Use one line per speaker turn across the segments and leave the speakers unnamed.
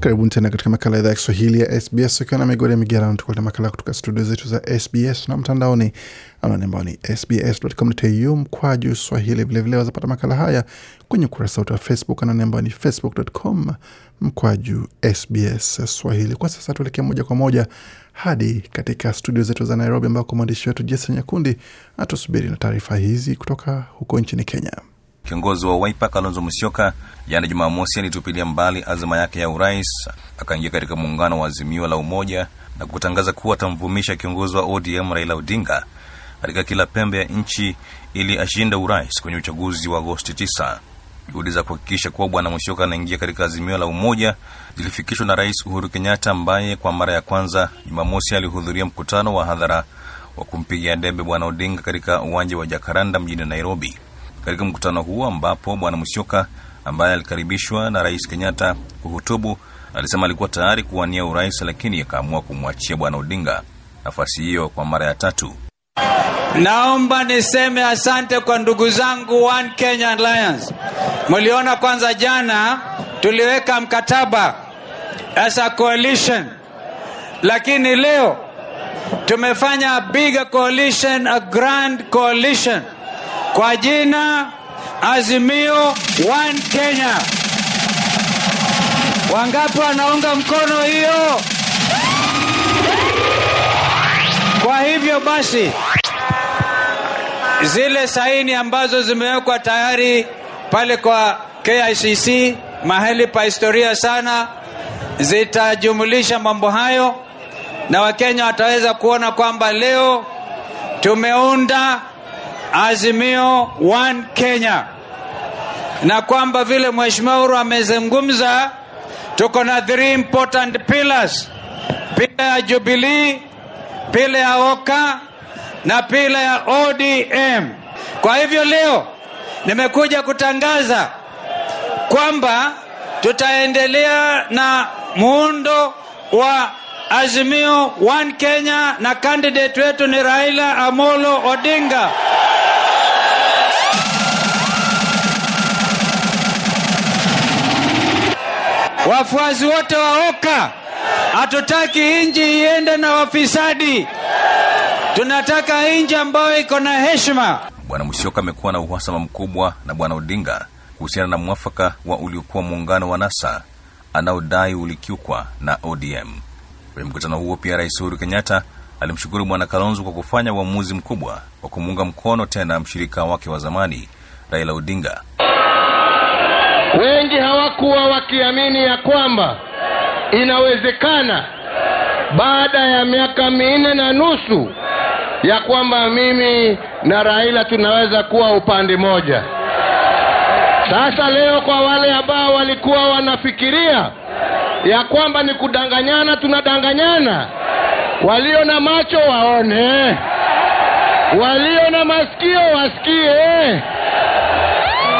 Karibuni tena katika makala ya idhaa ya Kiswahili ya SBS ukiwa na migodi ya migerano, tukuleta makala kutoka studio zetu za SBS na mtandaoni anwani ambao ni sbs.com.au mkwaju swahili. Vilevile wazapata makala haya kwenye ukurasa wetu wa Facebook anwani ambao ni facebook.com mkwaju SBS Swahili. Kwa sasa tuelekea moja kwa moja hadi katika studio zetu za Nairobi, ambako mwandishi wetu Jason Nyakundi atusubiri na taarifa hizi kutoka huko nchini Kenya.
Kiongozi wa Wiper Kalonzo Musyoka jana Jumamosi alitupilia mbali azma yake ya urais, akaingia katika muungano wa Azimio la Umoja na kutangaza kuwa atamvumisha kiongozi wa ODM Raila Odinga katika kila pembe ya nchi ili ashinde urais kwenye uchaguzi wa Agosti 9. Juhudi za kuhakikisha kuwa bwana Musyoka anaingia katika Azimio la Umoja zilifikishwa na Rais Uhuru Kenyatta ambaye kwa mara ya kwanza Jumamosi alihudhuria mkutano wa hadhara wa kumpigia debe bwana Odinga katika uwanja wa Jakaranda mjini Nairobi. Katika mkutano huo ambapo bwana Musyoka ambaye alikaribishwa na rais Kenyatta kuhutubu, alisema alikuwa tayari kuwania urais, lakini akaamua kumwachia bwana Odinga nafasi hiyo kwa mara ya tatu.
Naomba niseme asante kwa ndugu zangu One Kenya Alliance. Mliona kwanza, jana tuliweka mkataba as a coalition, lakini leo tumefanya bigger coalition, a grand coalition kwa jina Azimio One Kenya. Wangapi wanaunga mkono hiyo? Kwa hivyo basi, zile saini ambazo zimewekwa tayari pale kwa KICC mahali pa historia sana, zitajumulisha mambo hayo, na Wakenya wataweza kuona kwamba leo tumeunda Azimio One Kenya, na kwamba vile Mheshimiwa Uhuru amezungumza, tuko na three important pillars: pila ya Jubilee, pila ya OKA na pila ya ODM. Kwa hivyo leo nimekuja kutangaza kwamba tutaendelea na muundo wa Azimio One Kenya na candidate wetu ni Raila Amolo Odinga. Wafuasi wote wa OKA, hatutaki nchi iende na wafisadi, tunataka nchi ambayo iko na heshima.
Bwana Musyoka amekuwa na uhasama mkubwa na bwana Odinga kuhusiana na mwafaka wa uliokuwa muungano wa NASA anaodai ulikiukwa na ODM. Kwenye mkutano huo pia Rais Uhuru Kenyatta alimshukuru Bwana Kalonzo kwa kufanya uamuzi mkubwa wa kumuunga mkono tena mshirika wake wa zamani Raila Odinga.
Wengi hawakuwa wakiamini ya kwamba inawezekana baada ya miaka minne na nusu ya kwamba mimi na Raila tunaweza kuwa upande moja. Sasa leo, kwa wale ambao walikuwa wanafikiria ya kwamba ni kudanganyana, tunadanganyana. Walio na macho waone, walio na masikio wasikie.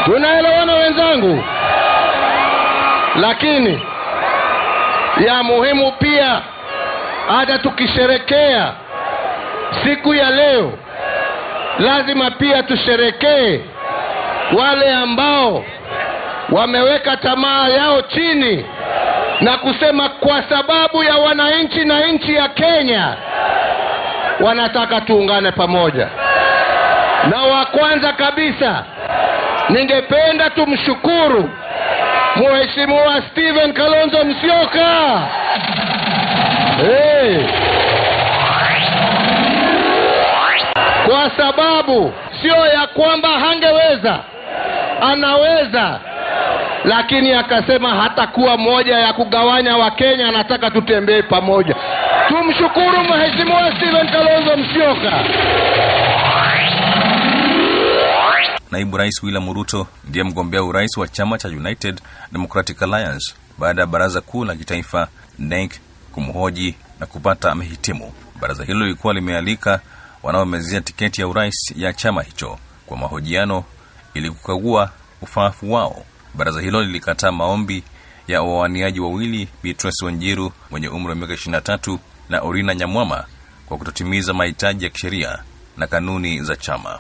Tunaelewana wenzangu? Lakini ya muhimu pia, hata tukisherekea siku ya leo, lazima pia tusherekee wale ambao wameweka tamaa yao chini na kusema kwa sababu ya wananchi na nchi ya Kenya wanataka tuungane pamoja. Na wa kwanza kabisa ningependa tumshukuru Mheshimiwa Steven Kalonzo Musyoka. Hey. Kwa sababu sio ya kwamba hangeweza, anaweza lakini akasema hatakuwa moja ya kugawanya Wakenya, anataka tutembee pamoja. Tumshukuru Mheshimiwa Steven Kalonzo Musyoka.
Naibu Rais William Ruto ndiye mgombea urais wa chama cha United Democratic Alliance baada ya baraza kuu la kitaifa NEC kumhoji na kupata amehitimu. Baraza hilo lilikuwa limealika wanaomezea tiketi ya urais ya chama hicho kwa mahojiano ili kukagua ufaafu wao. Baraza hilo lilikataa maombi ya wawaniaji wawili, Beatrice Wanjiru mwenye umri wa miaka 23 na Orina Nyamwama kwa kutotimiza mahitaji ya kisheria na kanuni za chama.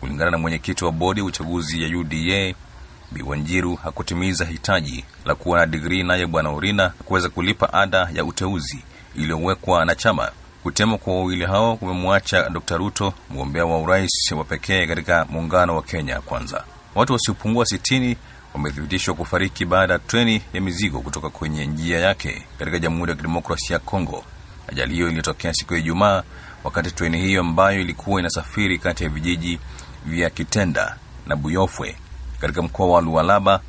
Kulingana na mwenyekiti wa bodi ya uchaguzi ya UDA, Bi Wanjiru hakutimiza hitaji la kuwa na digrii, naye Bwana Orina kuweza kulipa ada ya uteuzi iliyowekwa na chama. Kutemwa kwa wawili hao kumemwacha Dr Ruto mgombea wa urais wa pekee katika muungano wa Kenya Kwanza. Watu wasiopungua sitini wamethibitishwa kufariki baada ya treni ya mizigo kutoka kwenye njia yake katika Jamhuri ya Kidemokrasia ya Kongo. Ajali hiyo iliyotokea siku ya Ijumaa wakati treni hiyo ambayo ilikuwa inasafiri kati ya vijiji vya Kitenda na Buyofwe katika mkoa wa Lualaba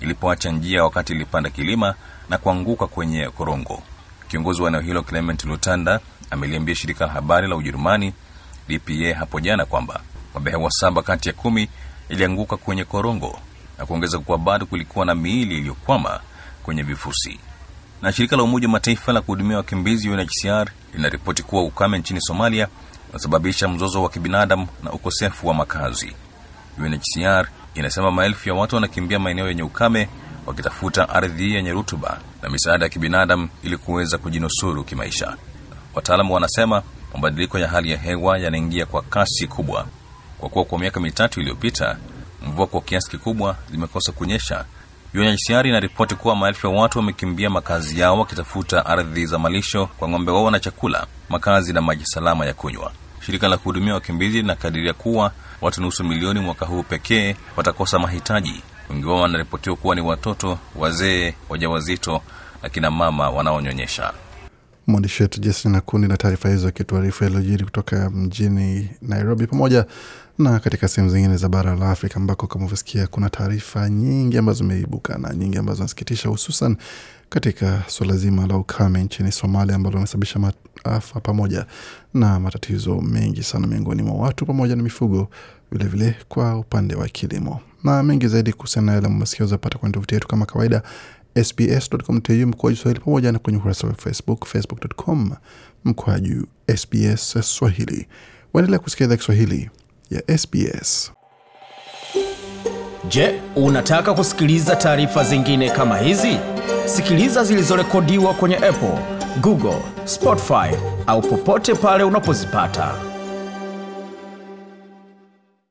ilipoacha njia wakati ilipanda kilima na kuanguka kwenye korongo. Kiongozi wa eneo hilo Clement Lutanda ameliambia shirika la habari la Ujerumani DPA hapo jana kwamba mabehewa saba kati ya kumi ilianguka kwenye korongo na kuongeza kuwa bado kulikuwa na miili iliyokwama kwenye vifusi. Na shirika la Umoja wa Mataifa la kuhudumia wakimbizi UNHCR linaripoti kuwa ukame nchini Somalia unasababisha mzozo wa kibinadamu na ukosefu wa makazi. UNHCR inasema maelfu ya watu wanakimbia maeneo yenye ukame wakitafuta ardhi yenye rutuba na misaada ya kibinadamu ili kuweza kujinusuru kimaisha. Wataalamu wanasema mabadiliko ya hali ya hewa yanaingia kwa kasi kubwa, kwa kuwa kwa miaka mitatu iliyopita mvua kwa kiasi kikubwa zimekosa kunyesha. UNHCR inaripoti kuwa maelfu ya watu wamekimbia makazi yao wakitafuta ardhi za malisho kwa ng'ombe wao na chakula, makazi na maji salama ya kunywa. Shirika la kuhudumia wakimbizi linakadiria kuwa watu nusu milioni mwaka huu pekee watakosa mahitaji. Wengi wao wanaripotiwa kuwa ni watoto, wazee, wajawazito na kina mama wanaonyonyesha.
Mwandishi wetu Jason Nakundi na taarifa hizo akituarifu yaliyojiri kutoka mjini Nairobi pamoja na katika sehemu zingine za bara la Afrika ambako kama uvyosikia kuna taarifa nyingi ambazo zimeibuka na nyingi ambazo zinasikitisha, hususan katika suala zima la ukame nchini Somalia ambalo limesababisha maafa pamoja na matatizo mengi sana miongoni mwa watu pamoja na mifugo, vilevile vile kwa upande wa kilimo. Na mengi zaidi kuhusiana na yale mmesikia zapata kwenye tovuti yetu kama kawaida sbs.com.au mkoaju Swahili pamoja na kwenye ukurasa wa Facebook, facebook.com mkoaju SBS Swahili. Waendelea kusikia idhaa Kiswahili ya SBS.
Je, unataka kusikiliza taarifa zingine kama hizi? Sikiliza zilizorekodiwa kwenye Apple, Google, Spotify au popote pale unapozipata.